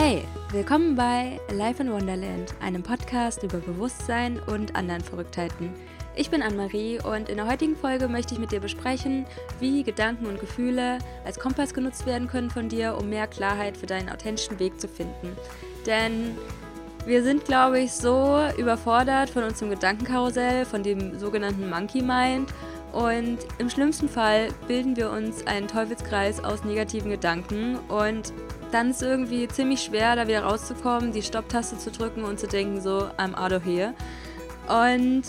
Hey, willkommen bei Life in Wonderland, einem Podcast über Bewusstsein und anderen Verrücktheiten. Ich bin Anne-Marie und in der heutigen Folge möchte ich mit dir besprechen, wie Gedanken und Gefühle als Kompass genutzt werden können von dir, um mehr Klarheit für deinen authentischen Weg zu finden. Denn wir sind, glaube ich, so überfordert von unserem Gedankenkarussell, von dem sogenannten Monkey Mind. Und im schlimmsten Fall bilden wir uns einen Teufelskreis aus negativen Gedanken und dann ist es irgendwie ziemlich schwer, da wieder rauszukommen, die Stopptaste zu drücken und zu denken, so, I'm out of here. Und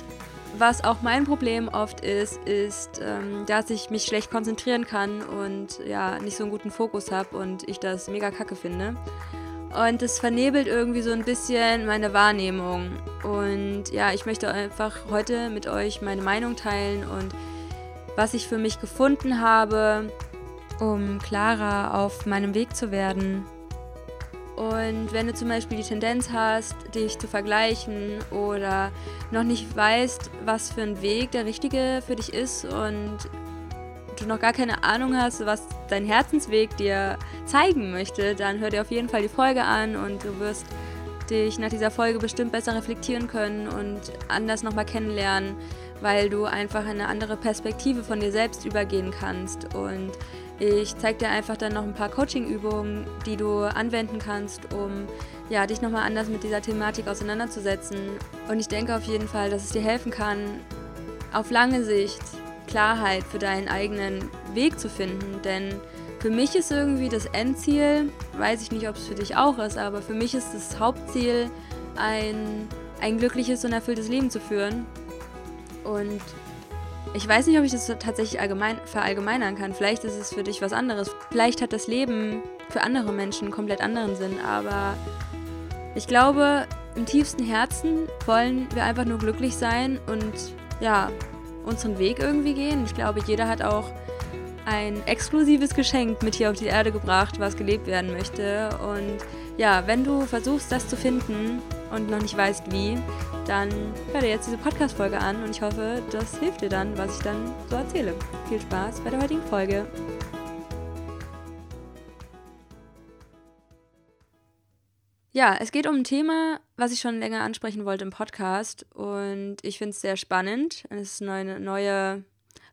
was auch mein Problem oft ist, ist, ähm, dass ich mich schlecht konzentrieren kann und ja, nicht so einen guten Fokus habe und ich das mega kacke finde. Und das vernebelt irgendwie so ein bisschen meine Wahrnehmung. Und ja, ich möchte einfach heute mit euch meine Meinung teilen und was ich für mich gefunden habe, um klarer auf meinem Weg zu werden. Und wenn du zum Beispiel die Tendenz hast, dich zu vergleichen oder noch nicht weißt, was für ein Weg der richtige für dich ist und du noch gar keine Ahnung hast, was dein Herzensweg dir zeigen möchte, dann hör dir auf jeden Fall die Folge an und du wirst dich nach dieser Folge bestimmt besser reflektieren können und anders nochmal kennenlernen, weil du einfach eine andere Perspektive von dir selbst übergehen kannst. Und ich zeige dir einfach dann noch ein paar Coaching-Übungen, die du anwenden kannst, um ja, dich nochmal anders mit dieser Thematik auseinanderzusetzen. Und ich denke auf jeden Fall, dass es dir helfen kann, auf lange Sicht Klarheit für deinen eigenen Weg zu finden. Denn für mich ist irgendwie das Endziel, weiß ich nicht, ob es für dich auch ist, aber für mich ist das Hauptziel, ein, ein glückliches und erfülltes Leben zu führen. Und ich weiß nicht, ob ich das tatsächlich allgemein, verallgemeinern kann. Vielleicht ist es für dich was anderes. Vielleicht hat das Leben für andere Menschen einen komplett anderen Sinn. Aber ich glaube, im tiefsten Herzen wollen wir einfach nur glücklich sein und ja, unseren Weg irgendwie gehen. Ich glaube, jeder hat auch ein exklusives Geschenk mit hier auf die Erde gebracht, was gelebt werden möchte. Und ja, wenn du versuchst, das zu finden und noch nicht weißt wie, dann hör dir jetzt diese Podcast-Folge an und ich hoffe, das hilft dir dann, was ich dann so erzähle. Viel Spaß bei der heutigen Folge. Ja, es geht um ein Thema, was ich schon länger ansprechen wollte im Podcast und ich finde es sehr spannend. Es ist eine neue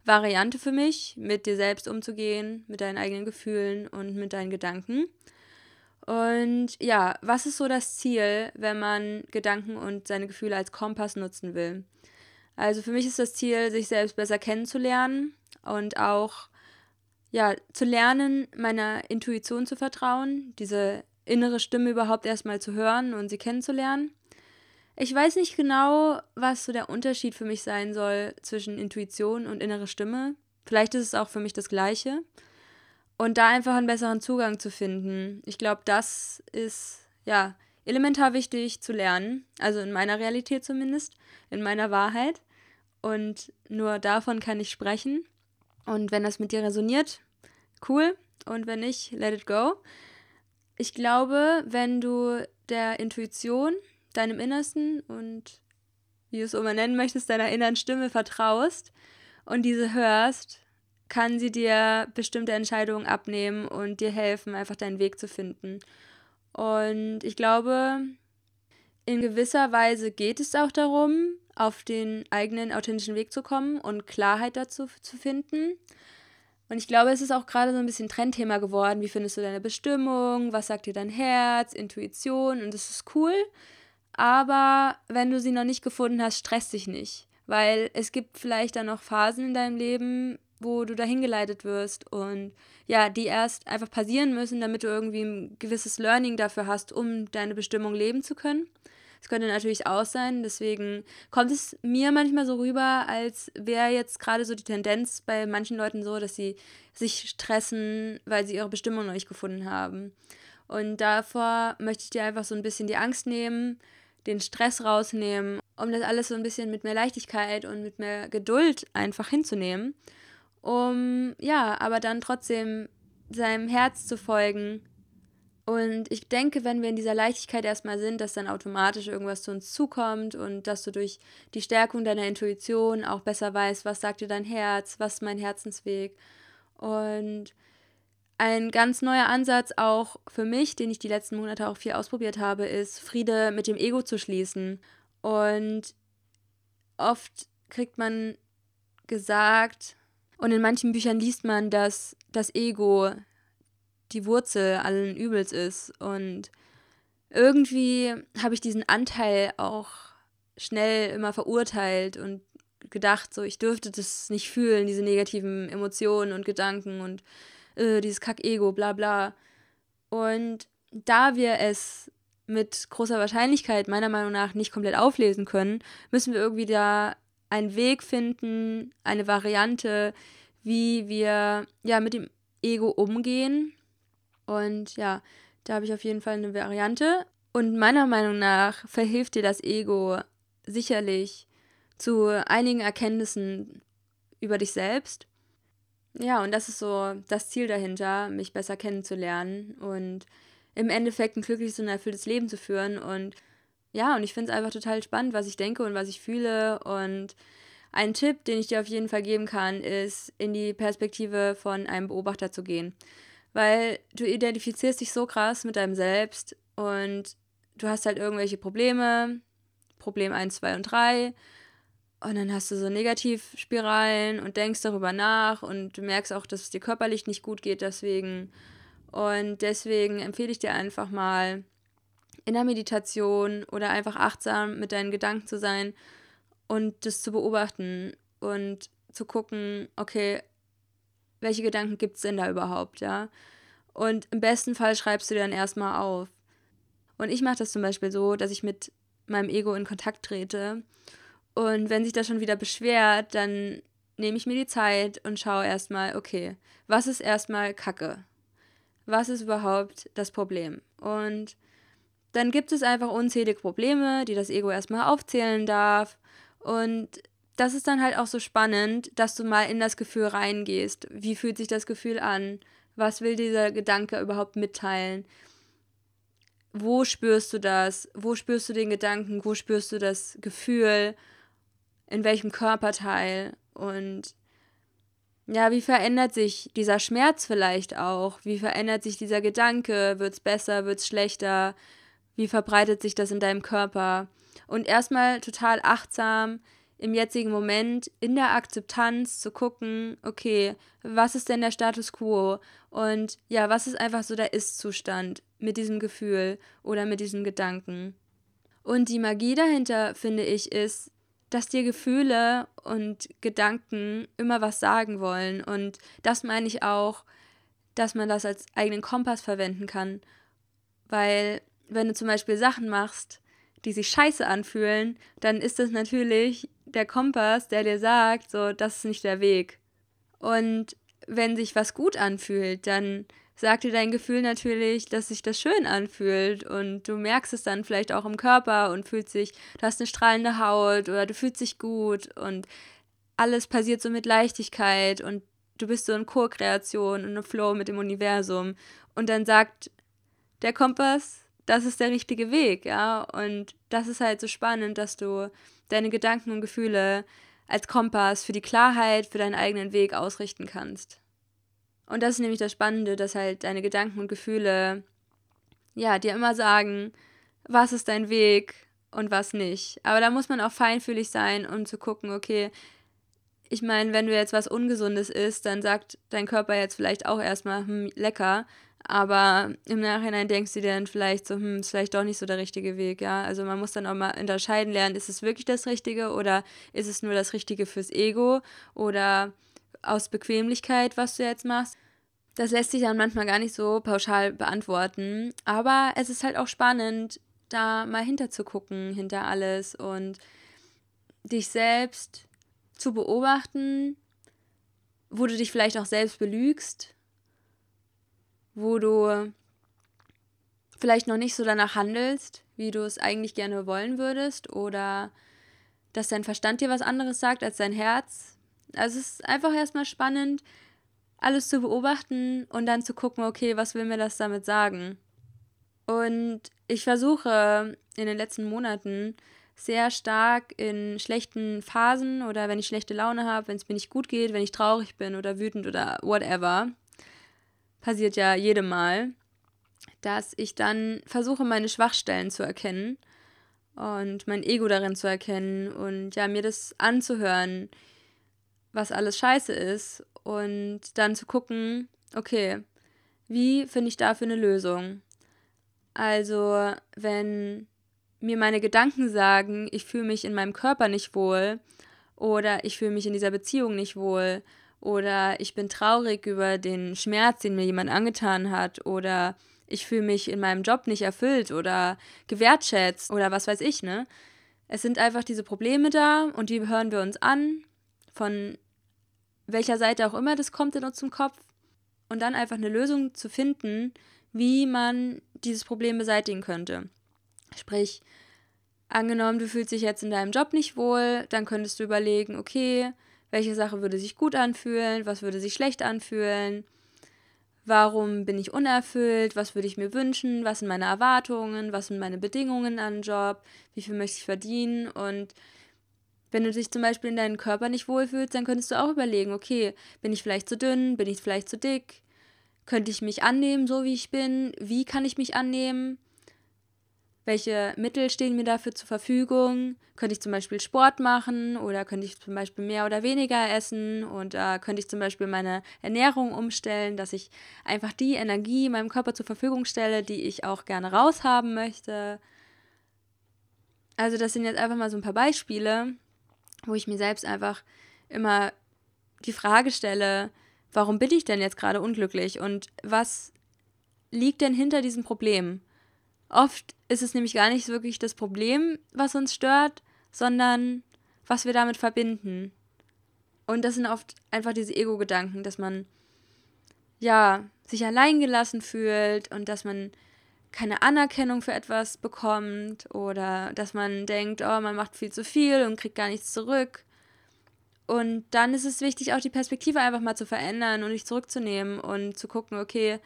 Variante für mich, mit dir selbst umzugehen, mit deinen eigenen Gefühlen und mit deinen Gedanken. Und ja, was ist so das Ziel, wenn man Gedanken und seine Gefühle als Kompass nutzen will? Also für mich ist das Ziel, sich selbst besser kennenzulernen und auch ja, zu lernen, meiner Intuition zu vertrauen, diese innere Stimme überhaupt erstmal zu hören und sie kennenzulernen. Ich weiß nicht genau, was so der Unterschied für mich sein soll zwischen Intuition und innere Stimme. Vielleicht ist es auch für mich das gleiche. Und da einfach einen besseren Zugang zu finden. Ich glaube, das ist ja elementar wichtig zu lernen. Also in meiner Realität zumindest, in meiner Wahrheit. Und nur davon kann ich sprechen. Und wenn das mit dir resoniert, cool. Und wenn nicht, let it go. Ich glaube, wenn du der Intuition, deinem Innersten und wie du es immer nennen möchtest, deiner inneren Stimme vertraust und diese hörst, kann sie dir bestimmte Entscheidungen abnehmen und dir helfen, einfach deinen Weg zu finden. Und ich glaube, in gewisser Weise geht es auch darum, auf den eigenen authentischen Weg zu kommen und Klarheit dazu zu finden. Und ich glaube, es ist auch gerade so ein bisschen Trendthema geworden. Wie findest du deine Bestimmung? Was sagt dir dein Herz? Intuition? Und das ist cool. Aber wenn du sie noch nicht gefunden hast, stress dich nicht. Weil es gibt vielleicht dann noch Phasen in deinem Leben, wo du dahin geleitet wirst und ja, die erst einfach passieren müssen, damit du irgendwie ein gewisses Learning dafür hast, um deine Bestimmung leben zu können. Es könnte natürlich auch sein, deswegen kommt es mir manchmal so rüber, als wäre jetzt gerade so die Tendenz bei manchen Leuten so, dass sie sich stressen, weil sie ihre Bestimmung noch nicht gefunden haben. Und davor möchte ich dir einfach so ein bisschen die Angst nehmen, den Stress rausnehmen, um das alles so ein bisschen mit mehr Leichtigkeit und mit mehr Geduld einfach hinzunehmen um ja, aber dann trotzdem seinem Herz zu folgen. Und ich denke, wenn wir in dieser Leichtigkeit erstmal sind, dass dann automatisch irgendwas zu uns zukommt und dass du durch die Stärkung deiner Intuition auch besser weißt, was sagt dir dein Herz, was ist mein Herzensweg. Und ein ganz neuer Ansatz auch für mich, den ich die letzten Monate auch viel ausprobiert habe, ist Friede mit dem Ego zu schließen. Und oft kriegt man gesagt, und in manchen Büchern liest man, dass das Ego die Wurzel allen Übels ist. Und irgendwie habe ich diesen Anteil auch schnell immer verurteilt und gedacht, so ich dürfte das nicht fühlen, diese negativen Emotionen und Gedanken und äh, dieses Kack-Ego, bla bla. Und da wir es mit großer Wahrscheinlichkeit meiner Meinung nach nicht komplett auflesen können, müssen wir irgendwie da einen Weg finden, eine Variante, wie wir ja mit dem Ego umgehen. Und ja, da habe ich auf jeden Fall eine Variante. Und meiner Meinung nach verhilft dir das Ego sicherlich zu einigen Erkenntnissen über dich selbst. Ja, und das ist so das Ziel dahinter, mich besser kennenzulernen und im Endeffekt ein glückliches und erfülltes Leben zu führen. Und ja, und ich finde es einfach total spannend, was ich denke und was ich fühle. Und ein Tipp, den ich dir auf jeden Fall geben kann, ist, in die Perspektive von einem Beobachter zu gehen. Weil du identifizierst dich so krass mit deinem Selbst und du hast halt irgendwelche Probleme, Problem 1, 2 und 3 und dann hast du so Negativspiralen und denkst darüber nach und du merkst auch, dass es dir körperlich nicht gut geht deswegen. Und deswegen empfehle ich dir einfach mal in der Meditation oder einfach achtsam mit deinen Gedanken zu sein und das zu beobachten und zu gucken, okay, welche Gedanken gibt es denn da überhaupt, ja? Und im besten Fall schreibst du dir dann erstmal auf. Und ich mache das zum Beispiel so, dass ich mit meinem Ego in Kontakt trete und wenn sich das schon wieder beschwert, dann nehme ich mir die Zeit und schaue erstmal, okay, was ist erstmal Kacke? Was ist überhaupt das Problem? Und dann gibt es einfach unzählige Probleme, die das Ego erstmal aufzählen darf. Und das ist dann halt auch so spannend, dass du mal in das Gefühl reingehst. Wie fühlt sich das Gefühl an? Was will dieser Gedanke überhaupt mitteilen? Wo spürst du das? Wo spürst du den Gedanken? Wo spürst du das Gefühl? in welchem Körperteil und ja, wie verändert sich dieser Schmerz vielleicht auch? Wie verändert sich dieser Gedanke? Wird es besser, wird es schlechter? Wie verbreitet sich das in deinem Körper? Und erstmal total achtsam im jetzigen Moment in der Akzeptanz zu gucken, okay, was ist denn der Status quo? Und ja, was ist einfach so der Ist-Zustand mit diesem Gefühl oder mit diesen Gedanken? Und die Magie dahinter, finde ich, ist, dass dir Gefühle und Gedanken immer was sagen wollen. Und das meine ich auch, dass man das als eigenen Kompass verwenden kann. Weil wenn du zum Beispiel Sachen machst, die sich scheiße anfühlen, dann ist das natürlich der Kompass, der dir sagt, so, das ist nicht der Weg. Und wenn sich was gut anfühlt, dann sagt dir dein Gefühl natürlich, dass sich das schön anfühlt. Und du merkst es dann vielleicht auch im Körper und fühlst dich, du hast eine strahlende Haut oder du fühlst dich gut. Und alles passiert so mit Leichtigkeit und du bist so in Co-Kreation und im Flow mit dem Universum. Und dann sagt der Kompass, das ist der richtige Weg, ja, und das ist halt so spannend, dass du deine Gedanken und Gefühle als Kompass für die Klarheit, für deinen eigenen Weg ausrichten kannst. Und das ist nämlich das Spannende, dass halt deine Gedanken und Gefühle, ja, dir immer sagen, was ist dein Weg und was nicht. Aber da muss man auch feinfühlig sein, um zu gucken, okay, ich meine, wenn du jetzt was Ungesundes isst, dann sagt dein Körper jetzt vielleicht auch erstmal, hm, lecker. Aber im Nachhinein denkst du dir dann vielleicht so, hm, ist vielleicht doch nicht so der richtige Weg, ja. Also man muss dann auch mal unterscheiden lernen, ist es wirklich das Richtige oder ist es nur das Richtige fürs Ego oder aus Bequemlichkeit, was du jetzt machst. Das lässt sich dann manchmal gar nicht so pauschal beantworten. Aber es ist halt auch spannend, da mal hinter zu gucken, hinter alles und dich selbst zu beobachten, wo du dich vielleicht auch selbst belügst, wo du vielleicht noch nicht so danach handelst, wie du es eigentlich gerne wollen würdest oder dass dein Verstand dir was anderes sagt als dein Herz, also es ist einfach erstmal spannend, alles zu beobachten und dann zu gucken, okay, was will mir das damit sagen? Und ich versuche in den letzten Monaten sehr stark in schlechten Phasen oder wenn ich schlechte Laune habe, wenn es mir nicht gut geht, wenn ich traurig bin oder wütend oder whatever, passiert ja jedem Mal, dass ich dann versuche, meine Schwachstellen zu erkennen und mein Ego darin zu erkennen und ja, mir das anzuhören, was alles scheiße ist und dann zu gucken, okay, wie finde ich dafür eine Lösung? Also, wenn mir meine Gedanken sagen, ich fühle mich in meinem Körper nicht wohl oder ich fühle mich in dieser Beziehung nicht wohl oder ich bin traurig über den Schmerz, den mir jemand angetan hat oder ich fühle mich in meinem Job nicht erfüllt oder gewertschätzt oder was weiß ich, ne? Es sind einfach diese Probleme da und die hören wir uns an, von welcher Seite auch immer das kommt in unserem Kopf und dann einfach eine Lösung zu finden, wie man dieses Problem beseitigen könnte. Sprich, angenommen, du fühlst dich jetzt in deinem Job nicht wohl, dann könntest du überlegen, okay, welche Sache würde sich gut anfühlen, was würde sich schlecht anfühlen, warum bin ich unerfüllt, was würde ich mir wünschen, was sind meine Erwartungen, was sind meine Bedingungen an Job, wie viel möchte ich verdienen? Und wenn du dich zum Beispiel in deinem Körper nicht wohlfühlst, dann könntest du auch überlegen, okay, bin ich vielleicht zu dünn, bin ich vielleicht zu dick, könnte ich mich annehmen, so wie ich bin, wie kann ich mich annehmen, welche Mittel stehen mir dafür zur Verfügung? Könnte ich zum Beispiel Sport machen oder könnte ich zum Beispiel mehr oder weniger essen und äh, könnte ich zum Beispiel meine Ernährung umstellen, dass ich einfach die Energie meinem Körper zur Verfügung stelle, die ich auch gerne raushaben möchte. Also das sind jetzt einfach mal so ein paar Beispiele, wo ich mir selbst einfach immer die Frage stelle, warum bin ich denn jetzt gerade unglücklich und was liegt denn hinter diesem Problem? Oft ist es nämlich gar nicht wirklich das Problem, was uns stört, sondern was wir damit verbinden. Und das sind oft einfach diese Ego-Gedanken, dass man ja sich alleingelassen fühlt und dass man keine Anerkennung für etwas bekommt oder dass man denkt, oh, man macht viel zu viel und kriegt gar nichts zurück. Und dann ist es wichtig, auch die Perspektive einfach mal zu verändern und nicht zurückzunehmen und zu gucken, okay,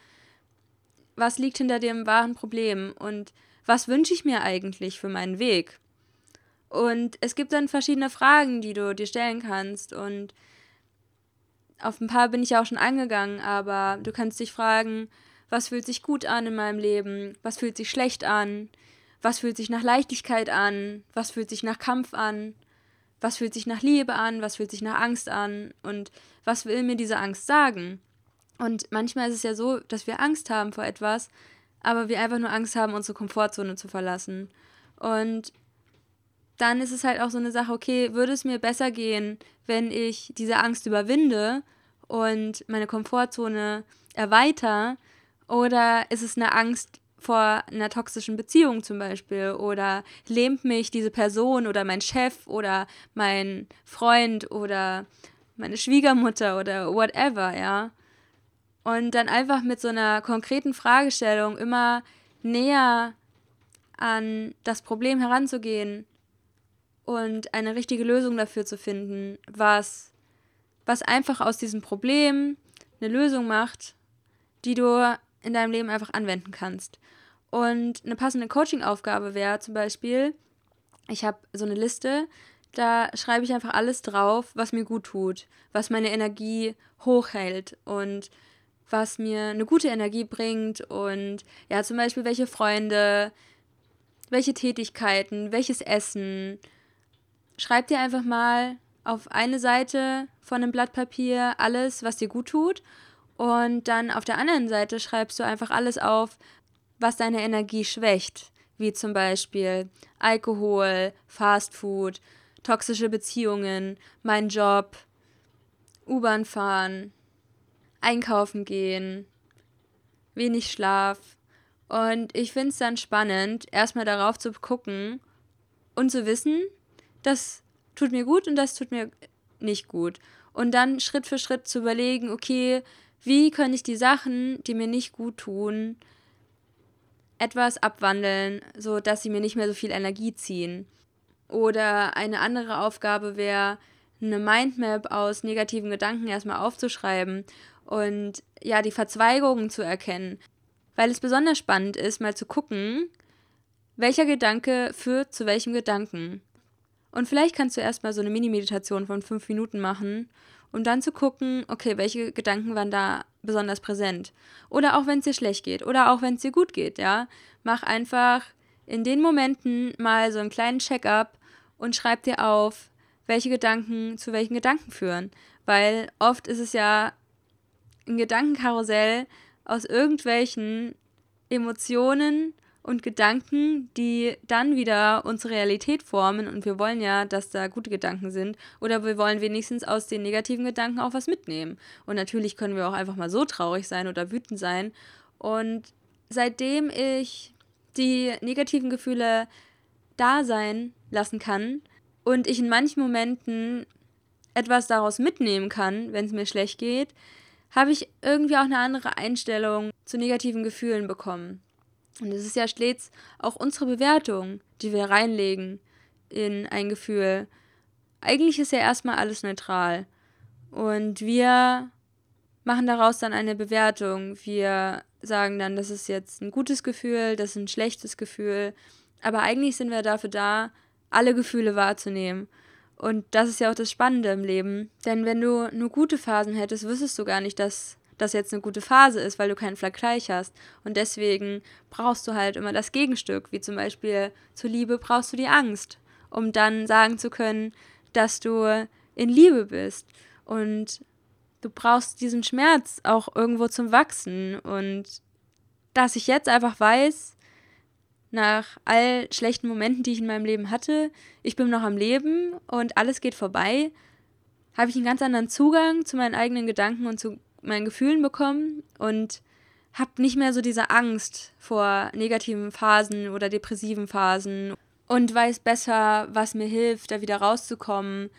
was liegt hinter dem wahren Problem und was wünsche ich mir eigentlich für meinen Weg? Und es gibt dann verschiedene Fragen, die du dir stellen kannst. Und auf ein paar bin ich ja auch schon angegangen, aber du kannst dich fragen, was fühlt sich gut an in meinem Leben, was fühlt sich schlecht an, was fühlt sich nach Leichtigkeit an, was fühlt sich nach Kampf an, was fühlt sich nach Liebe an, was fühlt sich nach Angst an? Und was will mir diese Angst sagen? Und manchmal ist es ja so, dass wir Angst haben vor etwas, aber wir einfach nur Angst haben, unsere Komfortzone zu verlassen. Und dann ist es halt auch so eine Sache, okay, würde es mir besser gehen, wenn ich diese Angst überwinde und meine Komfortzone erweitere? Oder ist es eine Angst vor einer toxischen Beziehung zum Beispiel? Oder lähmt mich diese Person oder mein Chef oder mein Freund oder meine Schwiegermutter oder whatever, ja? Und dann einfach mit so einer konkreten Fragestellung immer näher an das Problem heranzugehen und eine richtige Lösung dafür zu finden, was, was einfach aus diesem Problem eine Lösung macht, die du in deinem Leben einfach anwenden kannst. Und eine passende Coaching-Aufgabe wäre zum Beispiel, ich habe so eine Liste, da schreibe ich einfach alles drauf, was mir gut tut, was meine Energie hochhält und was mir eine gute Energie bringt und ja, zum Beispiel welche Freunde, welche Tätigkeiten, welches Essen. Schreib dir einfach mal auf eine Seite von einem Blatt Papier alles, was dir gut tut. Und dann auf der anderen Seite schreibst du einfach alles auf, was deine Energie schwächt. Wie zum Beispiel Alkohol, Fastfood, toxische Beziehungen, mein Job, U-Bahn fahren, einkaufen gehen, wenig Schlaf. Und ich finde es dann spannend, erstmal darauf zu gucken und zu wissen, das tut mir gut und das tut mir nicht gut. Und dann Schritt für Schritt zu überlegen, okay, wie kann ich die Sachen, die mir nicht gut tun, etwas abwandeln, so dass sie mir nicht mehr so viel Energie ziehen. Oder eine andere Aufgabe wäre, eine Mindmap aus negativen Gedanken erstmal aufzuschreiben und ja, die Verzweigungen zu erkennen. Weil es besonders spannend ist, mal zu gucken, welcher Gedanke führt zu welchem Gedanken. Und vielleicht kannst du erstmal so eine Mini-Meditation von fünf Minuten machen und dann zu gucken, okay, welche Gedanken waren da besonders präsent. Oder auch wenn es dir schlecht geht oder auch wenn es dir gut geht, ja. Mach einfach in den Momenten mal so einen kleinen Check-up und schreib dir auf, welche Gedanken zu welchen Gedanken führen. Weil oft ist es ja ein Gedankenkarussell aus irgendwelchen Emotionen und Gedanken, die dann wieder unsere Realität formen. Und wir wollen ja, dass da gute Gedanken sind. Oder wir wollen wenigstens aus den negativen Gedanken auch was mitnehmen. Und natürlich können wir auch einfach mal so traurig sein oder wütend sein. Und seitdem ich die negativen Gefühle da sein lassen kann und ich in manchen Momenten etwas daraus mitnehmen kann, wenn es mir schlecht geht, habe ich irgendwie auch eine andere Einstellung zu negativen Gefühlen bekommen. Und es ist ja stets auch unsere Bewertung, die wir reinlegen in ein Gefühl. Eigentlich ist ja erstmal alles neutral. Und wir machen daraus dann eine Bewertung. Wir sagen dann, das ist jetzt ein gutes Gefühl, das ist ein schlechtes Gefühl. Aber eigentlich sind wir dafür da, alle Gefühle wahrzunehmen. Und das ist ja auch das Spannende im Leben. Denn wenn du nur gute Phasen hättest, wüsstest du gar nicht, dass das jetzt eine gute Phase ist, weil du keinen Vergleich hast. Und deswegen brauchst du halt immer das Gegenstück, wie zum Beispiel zur Liebe brauchst du die Angst, um dann sagen zu können, dass du in Liebe bist. Und du brauchst diesen Schmerz auch irgendwo zum Wachsen. Und dass ich jetzt einfach weiß, nach all schlechten Momenten, die ich in meinem Leben hatte, ich bin noch am Leben und alles geht vorbei, habe ich einen ganz anderen Zugang zu meinen eigenen Gedanken und zu meinen Gefühlen bekommen und habe nicht mehr so diese Angst vor negativen Phasen oder depressiven Phasen und weiß besser, was mir hilft, da wieder rauszukommen,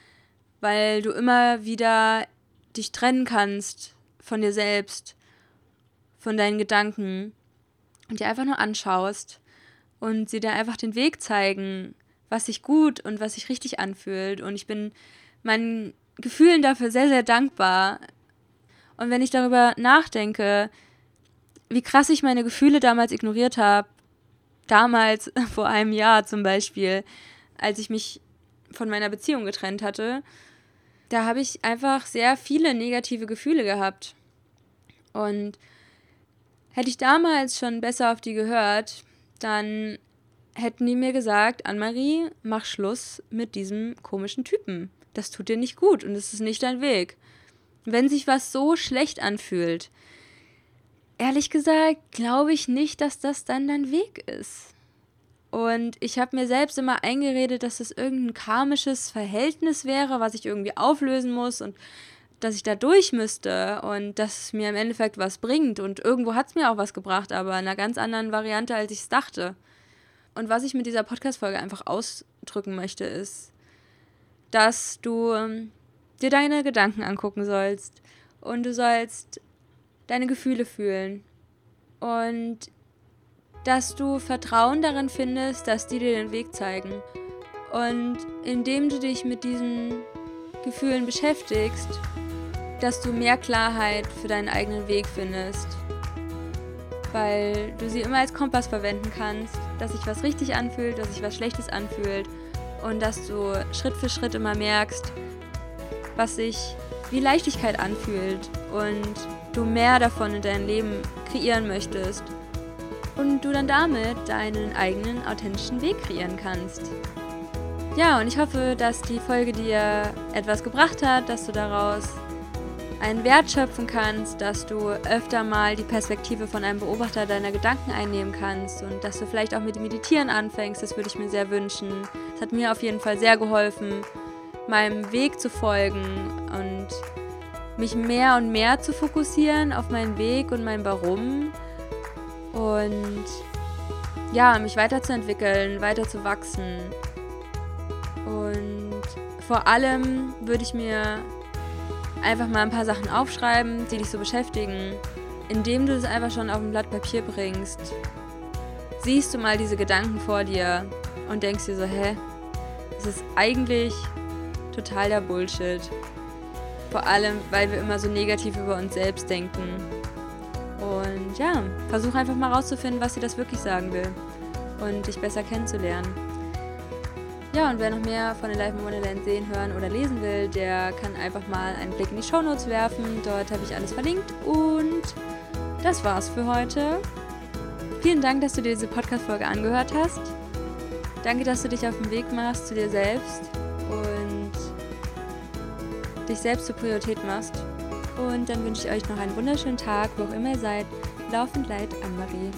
weil du immer wieder dich trennen kannst von dir selbst, von deinen Gedanken und dir einfach nur anschaust und sie dir einfach den Weg zeigen, was sich gut und was sich richtig anfühlt. Und ich bin meinen Gefühlen dafür sehr, sehr dankbar. Und wenn ich darüber nachdenke, wie krass ich meine Gefühle damals ignoriert habe, damals vor einem Jahr zum Beispiel, als ich mich von meiner Beziehung getrennt hatte, da habe ich einfach sehr viele negative Gefühle gehabt. Und hätte ich damals schon besser auf die gehört, dann hätten die mir gesagt, Anne-Marie, mach Schluss mit diesem komischen Typen. Das tut dir nicht gut und es ist nicht dein Weg. Wenn sich was so schlecht anfühlt, ehrlich gesagt, glaube ich nicht, dass das dann dein Weg ist. Und ich habe mir selbst immer eingeredet, dass das irgendein karmisches Verhältnis wäre, was ich irgendwie auflösen muss und dass ich da durch müsste und dass es mir im Endeffekt was bringt. Und irgendwo hat es mir auch was gebracht, aber in einer ganz anderen Variante, als ich es dachte. Und was ich mit dieser Podcast-Folge einfach ausdrücken möchte, ist, dass du ähm, dir deine Gedanken angucken sollst und du sollst deine Gefühle fühlen und dass du Vertrauen darin findest, dass die dir den Weg zeigen. Und indem du dich mit diesen Gefühlen beschäftigst, dass du mehr Klarheit für deinen eigenen Weg findest. Weil du sie immer als Kompass verwenden kannst, dass sich was richtig anfühlt, dass sich was Schlechtes anfühlt und dass du Schritt für Schritt immer merkst, was sich wie Leichtigkeit anfühlt und du mehr davon in deinem Leben kreieren möchtest und du dann damit deinen eigenen authentischen Weg kreieren kannst. Ja, und ich hoffe, dass die Folge dir etwas gebracht hat, dass du daraus einen Wert schöpfen kannst, dass du öfter mal die Perspektive von einem Beobachter deiner Gedanken einnehmen kannst und dass du vielleicht auch mit dem Meditieren anfängst. Das würde ich mir sehr wünschen. Es hat mir auf jeden Fall sehr geholfen, meinem Weg zu folgen und mich mehr und mehr zu fokussieren auf meinen Weg und mein Warum und ja, mich weiterzuentwickeln, weiter zu wachsen. Und vor allem würde ich mir einfach mal ein paar Sachen aufschreiben, die dich so beschäftigen. Indem du es einfach schon auf ein Blatt Papier bringst, siehst du mal diese Gedanken vor dir und denkst dir so, hä, das ist eigentlich total der Bullshit. Vor allem, weil wir immer so negativ über uns selbst denken. Und ja, versuch einfach mal rauszufinden, was dir das wirklich sagen will und dich besser kennenzulernen. Ja, und wer noch mehr von Alive in Wonderland sehen, hören oder lesen will, der kann einfach mal einen Blick in die Shownotes werfen. Dort habe ich alles verlinkt. Und das war's für heute. Vielen Dank, dass du dir diese Podcast-Folge angehört hast. Danke, dass du dich auf den Weg machst zu dir selbst und dich selbst zur Priorität machst. Und dann wünsche ich euch noch einen wunderschönen Tag, wo auch immer ihr seid. Laufend leid, Anne-Marie.